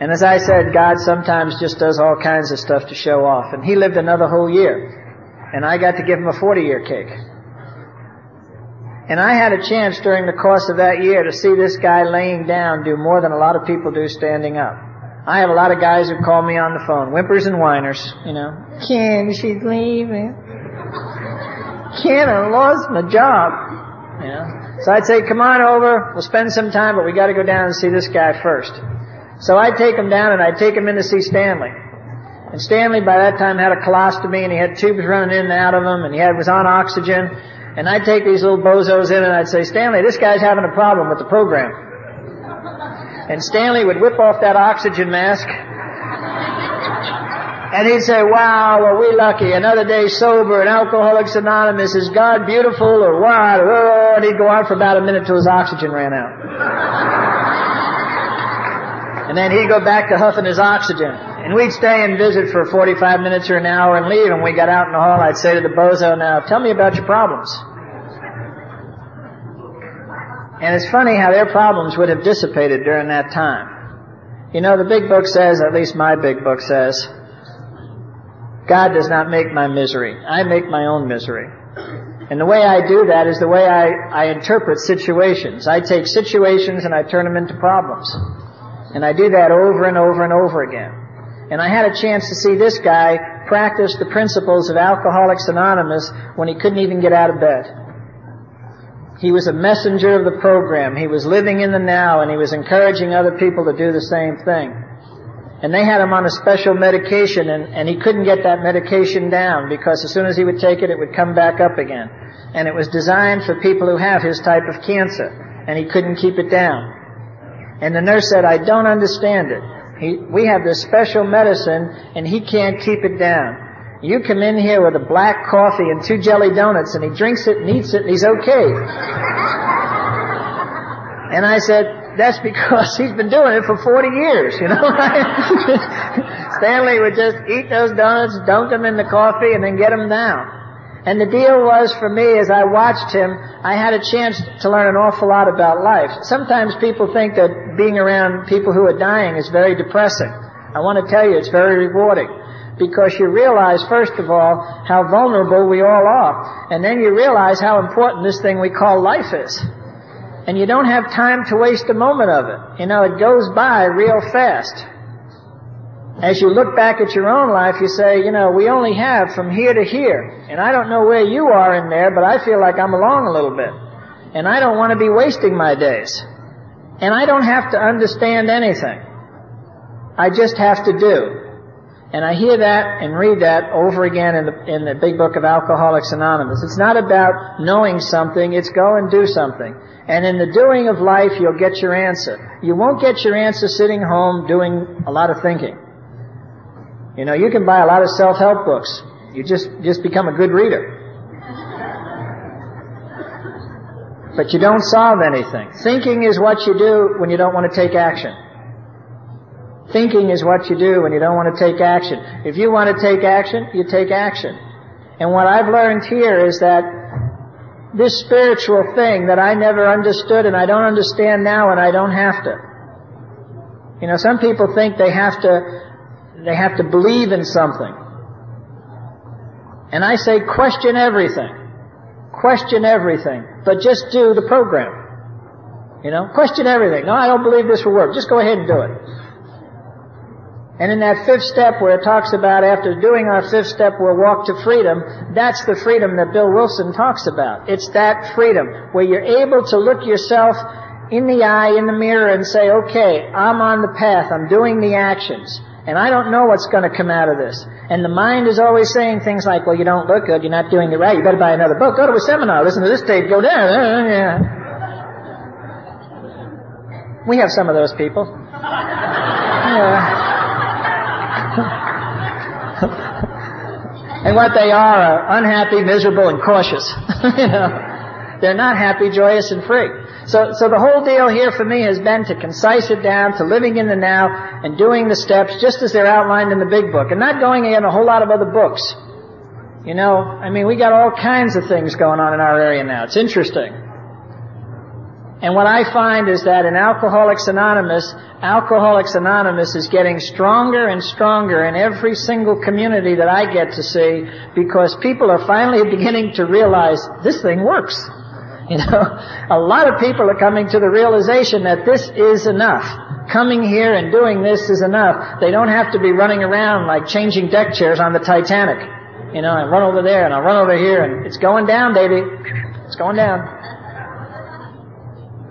And as I said, God sometimes just does all kinds of stuff to show off. And he lived another whole year. And I got to give him a 40 year cake. And I had a chance during the course of that year to see this guy laying down do more than a lot of people do standing up. I have a lot of guys who call me on the phone, whimpers and whiners, you know. Ken, she's leaving. Ken, I lost my job. You know. So I'd say, come on over, we'll spend some time, but we gotta go down and see this guy first. So I'd take him down and I'd take him in to see Stanley. And Stanley by that time had a colostomy and he had tubes running in and out of him and he had, was on oxygen. And I'd take these little bozos in and I'd say, Stanley, this guy's having a problem with the program. And Stanley would whip off that oxygen mask. And he'd say, wow, are we lucky. Another day sober and Alcoholics Anonymous. Is God beautiful or what? Oh, and he'd go on for about a minute till his oxygen ran out. And then he'd go back to huffing his oxygen. And we'd stay and visit for 45 minutes or an hour and leave. And we got out in the hall, I'd say to the bozo, now tell me about your problems. And it's funny how their problems would have dissipated during that time. You know, the big book says, at least my big book says, God does not make my misery. I make my own misery. And the way I do that is the way I, I interpret situations. I take situations and I turn them into problems. And I do that over and over and over again. And I had a chance to see this guy practice the principles of Alcoholics Anonymous when he couldn't even get out of bed. He was a messenger of the program. He was living in the now and he was encouraging other people to do the same thing. And they had him on a special medication and, and he couldn't get that medication down because as soon as he would take it, it would come back up again. And it was designed for people who have his type of cancer and he couldn't keep it down. And the nurse said, I don't understand it. He, we have this special medicine and he can't keep it down. You come in here with a black coffee and two jelly donuts and he drinks it and eats it and he's okay. and I said, that's because [LAUGHS] he's been doing it for 40 years, you know. [LAUGHS] [LAUGHS] Stanley would just eat those donuts, dunk them in the coffee and then get them down. And the deal was for me as I watched him, I had a chance to learn an awful lot about life. Sometimes people think that being around people who are dying is very depressing. I want to tell you it's very rewarding because you realize, first of all, how vulnerable we all are. And then you realize how important this thing we call life is. And you don't have time to waste a moment of it. You know, it goes by real fast. As you look back at your own life, you say, you know, we only have from here to here. And I don't know where you are in there, but I feel like I'm along a little bit. And I don't want to be wasting my days. And I don't have to understand anything. I just have to do. And I hear that and read that over again in the, in the big book of Alcoholics Anonymous. It's not about knowing something, it's go and do something. And in the doing of life, you'll get your answer. You won't get your answer sitting home doing a lot of thinking. You know, you can buy a lot of self-help books. You just, just become a good reader. but you don't solve anything. Thinking is what you do when you don't want to take action. Thinking is what you do when you don't want to take action. If you want to take action, you take action. And what I've learned here is that this spiritual thing that I never understood and I don't understand now and I don't have to. You know, some people think they have to, they have to believe in something. And I say question everything. Question everything. But just do the program. You know, question everything. No, I don't believe this will work. Just go ahead and do it. And in that fifth step where it talks about after doing our fifth step we'll walk to freedom, that's the freedom that Bill Wilson talks about. It's that freedom where you're able to look yourself in the eye, in the mirror and say, okay, I'm on the path, I'm doing the actions. And I don't know what's going to come out of this. And the mind is always saying things like, well, you don't look good, you're not doing it right, you better buy another book, go to a seminar, listen to this tape, go down. Uh, uh, yeah. We have some of those people. [LAUGHS] Yeah. And what they are are unhappy, miserable, and cautious. [LAUGHS] you know, they're not happy, joyous, and free. So, so the whole deal here for me has been to concise it down to living in the now and doing the steps just as they're outlined in the big book and not going in a whole lot of other books. You know, I mean, we got all kinds of things going on in our area now. It's interesting. And what I find is that in Alcoholics Anonymous, Alcoholics Anonymous is getting stronger and stronger in every single community that I get to see because people are finally [LAUGHS] beginning to realize this thing works. You know, a lot of people are coming to the realization that this is enough. Coming here and doing this is enough. They don't have to be running around like changing deck chairs on the Titanic. You know, I run over there and I run over here and it's going down, baby. It's going down.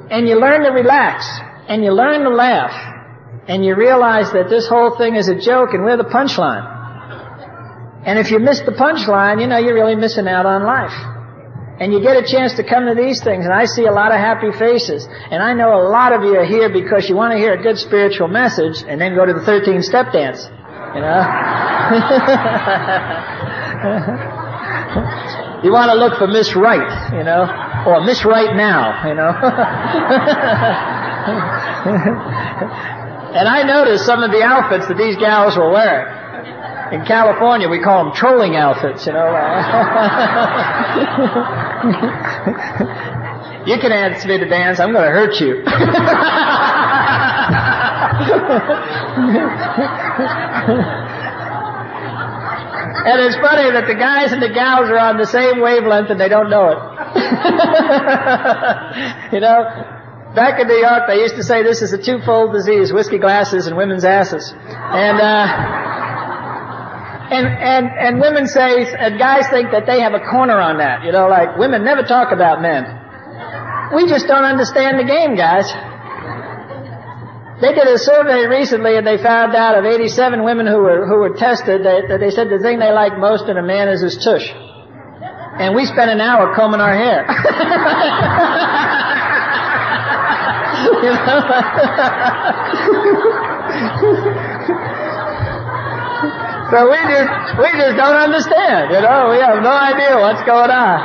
And you learn to relax. And you learn to laugh. And you realize that this whole thing is a joke and we're the punchline. And if you miss the punchline, you know, you're really missing out on life. And you get a chance to come to these things, and I see a lot of happy faces. And I know a lot of you are here because you want to hear a good spiritual message and then go to the 13 step dance. You know? [LAUGHS] you want to look for Miss Right, you know? Or Miss Right Now, you know? [LAUGHS] and I noticed some of the outfits that these gals were wearing. In California, we call them trolling outfits, you know. [LAUGHS] you can ask me to dance, I'm going to hurt you. [LAUGHS] and it's funny that the guys and the gals are on the same wavelength and they don't know it. [LAUGHS] you know, back in New York, they used to say this is a twofold disease, whiskey glasses and women's asses. And, uh, and, and, and women say, and guys think that they have a corner on that. You know, like women never talk about men. We just don't understand the game, guys. They did a survey recently and they found out of 87 women who were, who were tested that, that they said the thing they like most in a man is his tush. And we spent an hour combing our hair. [LAUGHS] you know? [LAUGHS] So we just, we just don't understand, you know, we have no idea what's going on.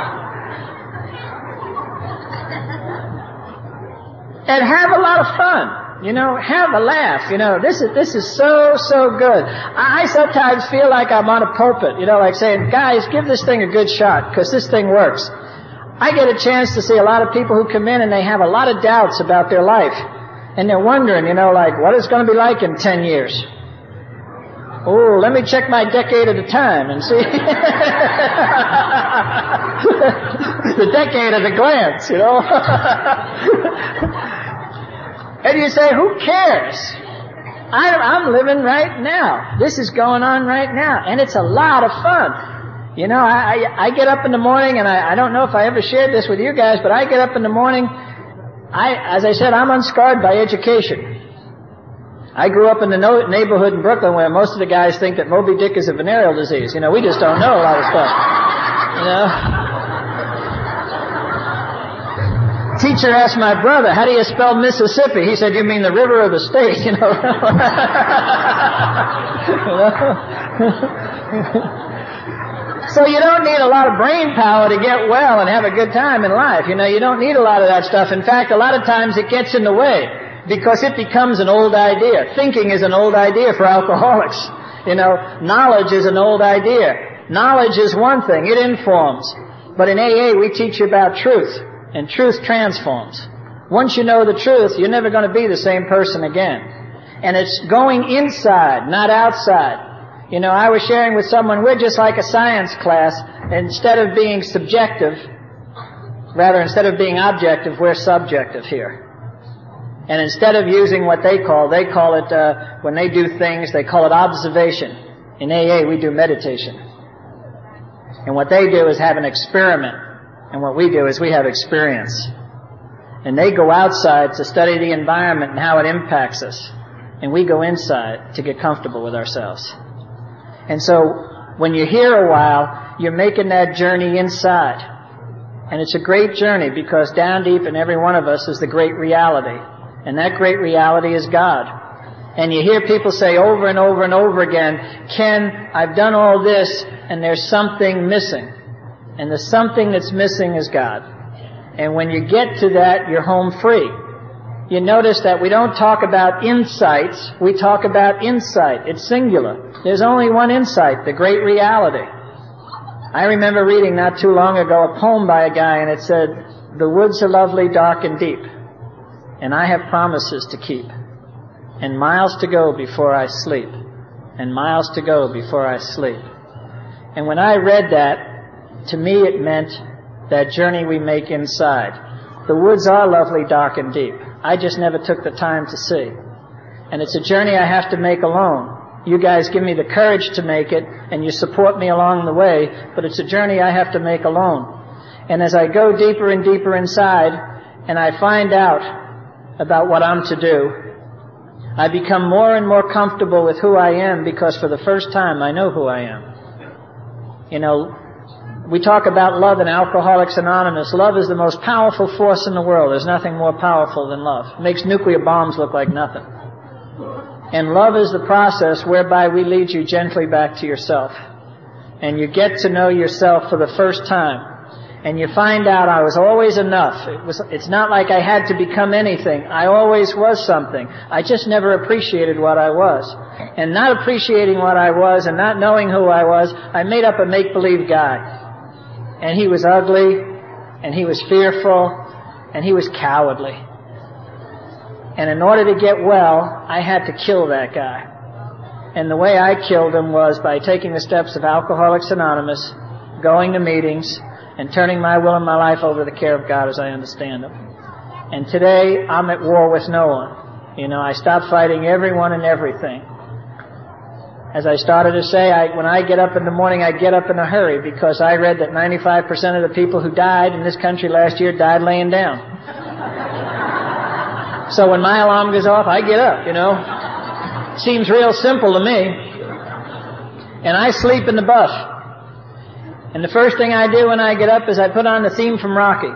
And have a lot of fun. You know, have a laugh. You know, this is, this is so, so good. I sometimes feel like I'm on a pulpit, you know, like saying, guys, give this thing a good shot, because this thing works. I get a chance to see a lot of people who come in and they have a lot of doubts about their life. And they're wondering, you know, like, what is it going to be like in 10 years? Oh, let me check my decade at a time and see. [LAUGHS] the decade at a glance, you know. [LAUGHS] and you say, who cares? I'm living right now. This is going on right now. And it's a lot of fun. You know, I, I, I get up in the morning and I, I don't know if I ever shared this with you guys, but I get up in the morning. I, as I said, I'm unscarred by education. I grew up in the no- neighborhood in Brooklyn where most of the guys think that Moby Dick is a venereal disease. You know, we just don't know a lot of stuff. You know? Teacher asked my brother, how do you spell Mississippi? He said, you mean the river of the state, you know? [LAUGHS] So you don't need a lot of brain power to get well and have a good time in life. You know, you don't need a lot of that stuff. In fact, a lot of times it gets in the way because it becomes an old idea. Thinking is an old idea for alcoholics. You know, knowledge is an old idea. Knowledge is one thing. It informs. But in AA, we teach you about truth. And truth transforms. Once you know the truth, you're never going to be the same person again. And it's going inside, not outside. You know, I was sharing with someone, we're just like a science class. Instead of being subjective, rather instead of being objective, we're subjective here. And instead of using what they call, they call it, uh, when they do things, they call it observation. In AA, we do meditation. And what they do is have an experiment. And what we do is we have experience. And they go outside to study the environment and how it impacts us. And we go inside to get comfortable with ourselves. And so, when you're here a while, you're making that journey inside. And it's a great journey because down deep in every one of us is the great reality. And that great reality is God. And you hear people say over and over and over again, Ken, I've done all this and there's something missing. And the something that's missing is God. And when you get to that, you're home free you notice that we don't talk about insights, we talk about insight. It's singular. There's only one insight, the great reality. I remember reading not too long ago a poem by a guy and it said, the woods are lovely, dark and deep, and I have promises to keep, and miles to go before I sleep, and miles to go before I sleep. And when I read that, to me it meant that journey we make inside. The woods are lovely, dark and deep. I just never took the time to see. And it's a journey I have to make alone. You guys give me the courage to make it, and you support me along the way, but it's a journey I have to make alone. And as I go deeper and deeper inside, and I find out about what I'm to do, I become more and more comfortable with who I am because for the first time I know who I am. You know, we talk about love in Alcoholics Anonymous. Love is the most powerful force in the world. There's nothing more powerful than love. It makes nuclear bombs look like nothing. And love is the process whereby we lead you gently back to yourself. And you get to know yourself for the first time. And you find out I was always enough. It was, it's not like I had to become anything. I always was something. I just never appreciated what I was. And not appreciating what I was and not knowing who I was, I made up a make-believe guy and he was ugly, and he was fearful, and he was cowardly. And in order to get well, I had to kill that guy. And the way I killed him was by taking the steps of Alcoholics Anonymous, going to meetings, and turning my will and my life over to the care of God as I understand them. And today, I'm at war with no one. You know, I stopped fighting everyone and everything. As I started to say, I, when I get up in the morning, I get up in a hurry because I read that 95% of the people who died in this country last year died laying down. so when my alarm goes off, I get up, you know. Seems real simple to me. And I sleep in the bus. And the first thing I do when I get up is I put on the theme from Rocky.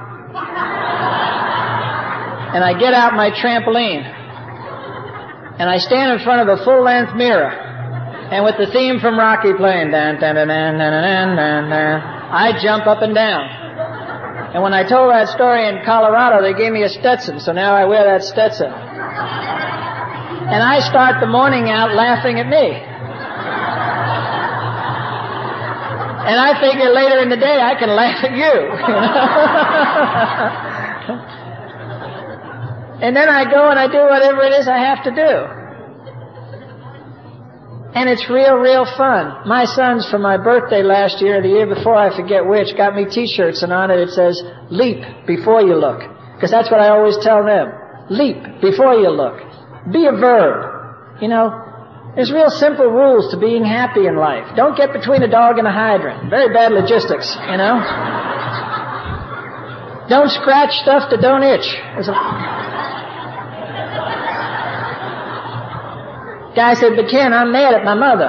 And I get out my trampoline. And I stand in front of a full length mirror and with the theme from Rocky playing, dan, dan, dan, dan, dan, dan, dan, I jump up and down. And when I told that story in Colorado, they gave me a Stetson, so now I wear that Stetson. And I start the morning out laughing at me. And I figure later in the day I can laugh at you. [LAUGHS] and then I go and I do whatever it is I have to do. And it's real, real fun. My sons, for my birthday last year, the year before, I forget which, got me t-shirts and on it it says, leap before you look. Because that's what I always tell them. Leap before you look. Be a verb. You know, there's real simple rules to being happy in life. Don't get between a dog and a hydrant. Very bad logistics, you know. Don't scratch stuff that don't itch. Guy said, but Ken, I'm mad at my mother.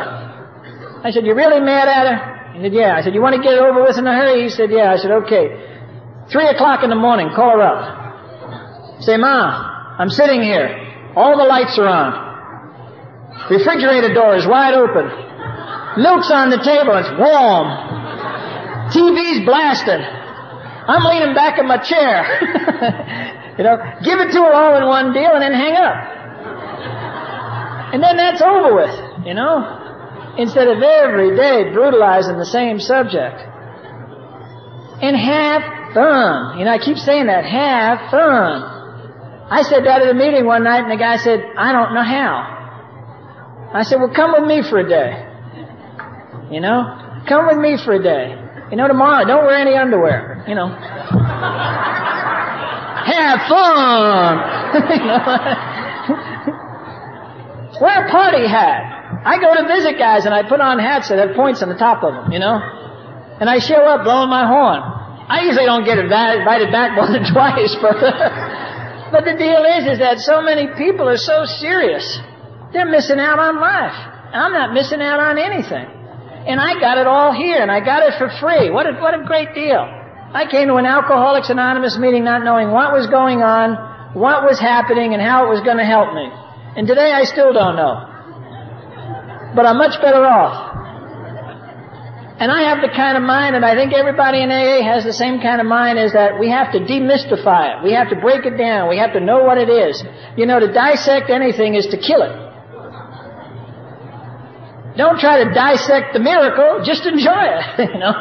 I said, you really mad at her? He said, yeah. I said, you want to get it over with in a hurry? He said, yeah. I said, okay. Three o'clock in the morning, call her up. Say, Ma, I'm sitting here. All the lights are on. Refrigerator door is wide open. Milk's on the table. It's warm. TV's blasting. I'm leaning back in my chair. [LAUGHS] you know, give it to her all in one deal and then hang up. And then that's over with, you know? Instead of every day brutalizing the same subject. And have fun. You know, I keep saying that. Have fun. I said that at a meeting one night and the guy said, I don't know how. I said, well come with me for a day. You know? Come with me for a day. You know, tomorrow, don't wear any underwear. You know. [LAUGHS] Have fun! [LAUGHS] Wear a party hat. I go to visit guys and I put on hats that have points on the top of them, you know? And I show up blowing my horn. I usually don't get invited back [LAUGHS] more than twice, but, [LAUGHS] but the deal is, is that so many people are so serious. They're missing out on life. I'm not missing out on anything. And I got it all here, and I got it for free. What a, what a great deal. I came to an Alcoholics Anonymous meeting not knowing what was going on, what was happening, and how it was going to help me. And today I still don't know. But I'm much better off. And I have the kind of mind, and I think everybody in AA has the same kind of mind, is that we have to demystify it. We have to break it down. We have to know what it is. You know, to dissect anything is to kill it. Don't try to dissect the miracle, just enjoy it, [LAUGHS] you know.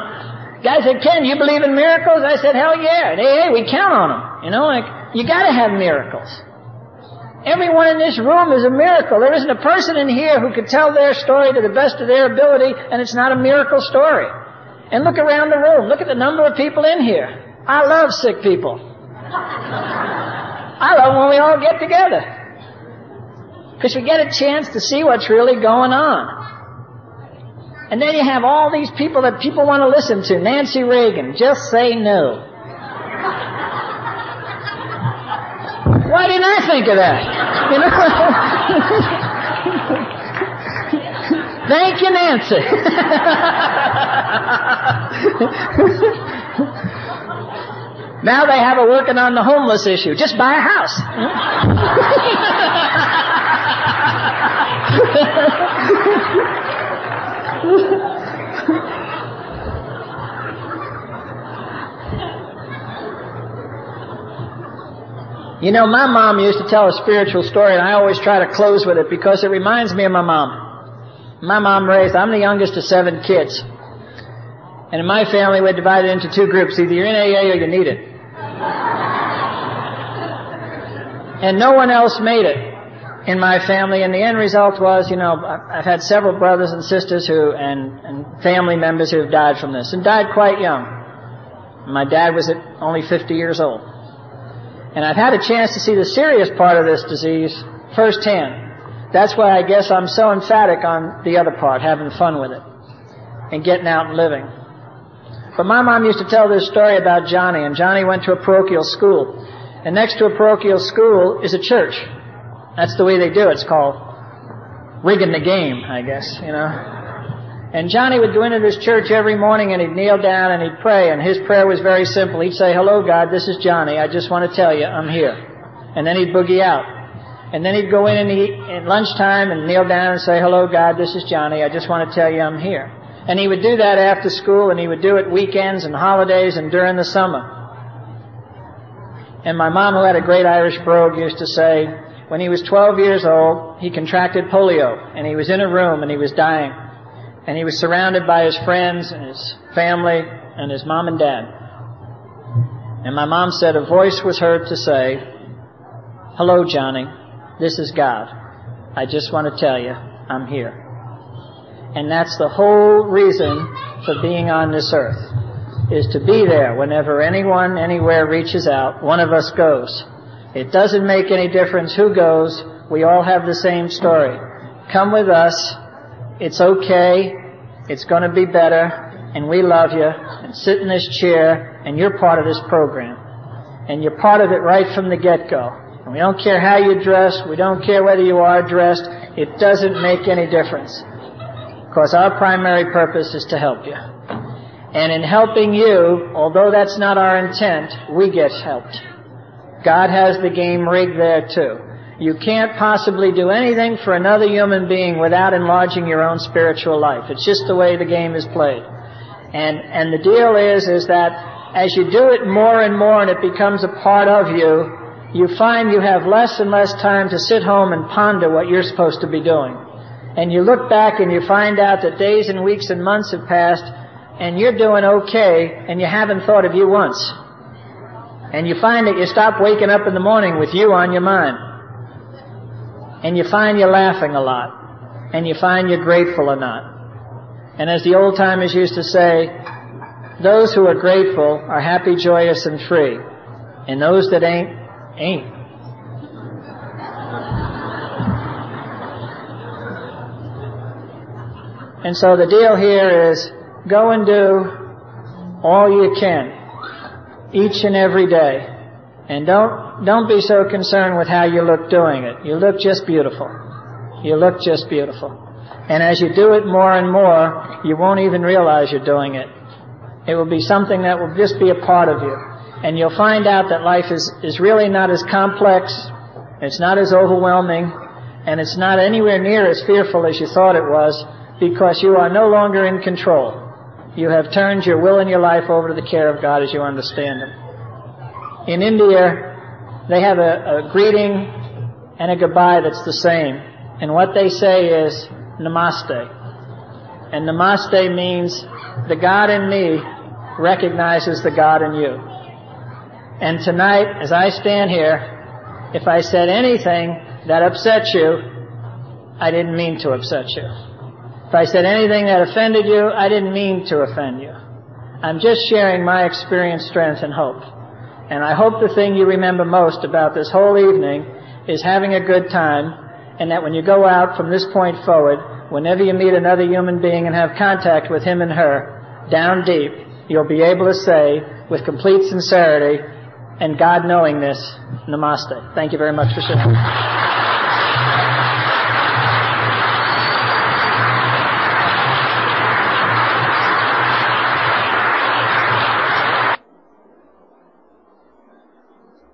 Guy said, Ken, you believe in miracles? I said, hell yeah. And AA, we count on them. You know, like, you gotta have miracles. Everyone in this room is a miracle. There isn't a person in here who could tell their story to the best of their ability and it's not a miracle story. And look around the room. Look at the number of people in here. I love sick people. I love when we all get together. Because you get a chance to see what's really going on. And then you have all these people that people want to listen to. Nancy Reagan, just say no. Why didn't I think of that? You know? [LAUGHS] Thank you, Nancy. [LAUGHS] now they have a working on the homeless issue. Just buy a house. [LAUGHS] You know, my mom used to tell a spiritual story, and I always try to close with it because it reminds me of my mom. My mom raised, I'm the youngest of seven kids. And in my family, we're divided into two groups. Either you're in AA or you need it. and no one else made it in my family. And the end result was, you know, I've had several brothers and sisters who, and, and family members who have died from this, and died quite young. My dad was only 50 years old. And I've had a chance to see the serious part of this disease firsthand. That's why I guess I'm so emphatic on the other part, having fun with it and getting out and living. But my mom used to tell this story about Johnny, and Johnny went to a parochial school. And next to a parochial school is a church. That's the way they do it. It's called rigging the game, I guess, you know. And Johnny would go into this church every morning and he'd kneel down and he'd pray. And his prayer was very simple. He'd say, Hello, God, this is Johnny. I just want to tell you I'm here. And then he'd boogie out. And then he'd go in and eat at lunchtime and kneel down and say, Hello, God, this is Johnny. I just want to tell you I'm here. And he would do that after school and he would do it weekends and holidays and during the summer. And my mom, who had a great Irish brogue, used to say, when he was 12 years old, he contracted polio and he was in a room and he was dying and he was surrounded by his friends and his family and his mom and dad. And my mom said a voice was heard to say, Hello, Johnny. This is God. I just want to tell you, I'm here. And that's the whole reason for being on this earth, is to be there whenever anyone anywhere reaches out, one of us goes. It doesn't make any difference who goes. We all have the same story. Come with us it's okay, it's going to be better, and we love you, and sit in this chair, and you're part of this program. And you're part of it right from the get-go. And we don't care how you dress, we don't care whether you are dressed, it doesn't make any difference. Because our primary purpose is to help you. And in helping you, although that's not our intent, we get helped. God has the game rigged there too. You can't possibly do anything for another human being without enlarging your own spiritual life. It's just the way the game is played. And, and the deal is, is that as you do it more and more and it becomes a part of you, you find you have less and less time to sit home and ponder what you're supposed to be doing. And you look back and you find out that days and weeks and months have passed and you're doing okay and you haven't thought of you once. And you find that you stop waking up in the morning with you on your mind. And you find you're laughing a lot. And you find you're grateful or not. And as the old timers used to say, those who are grateful are happy, joyous, and free. And those that ain't, ain't. And so the deal here is go and do all you can each and every day. And don't, don't be so concerned with how you look doing it. You look just beautiful. You look just beautiful. And as you do it more and more, you won't even realize you're doing it. It will be something that will just be a part of you. And you'll find out that life is, is really not as complex, it's not as overwhelming, and it's not anywhere near as fearful as you thought it was, because you are no longer in control. You have turned your will and your life over to the care of God as you understand Him. In India, they have a, a greeting and a goodbye that's the same. And what they say is namaste. And namaste means the God in me recognizes the God in you. And tonight, as I stand here, if I said anything that upset you, I didn't mean to upset you. If I said anything that offended you, I didn't mean to offend you. I'm just sharing my experience, strength, and hope. And I hope the thing you remember most about this whole evening is having a good time, and that when you go out from this point forward, whenever you meet another human being and have contact with him and her, down deep, you'll be able to say, with complete sincerity and God knowing this, Namaste. Thank you very much for sitting.